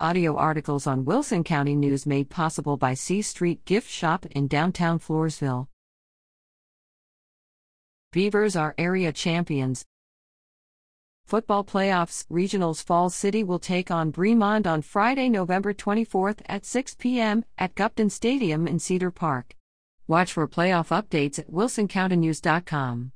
Audio articles on Wilson County News made possible by C Street Gift Shop in downtown Floresville. Beavers are area champions. Football playoffs Regionals Falls City will take on Bremond on Friday, November 24th at 6 p.m. at Gupton Stadium in Cedar Park. Watch for playoff updates at wilsoncountynews.com.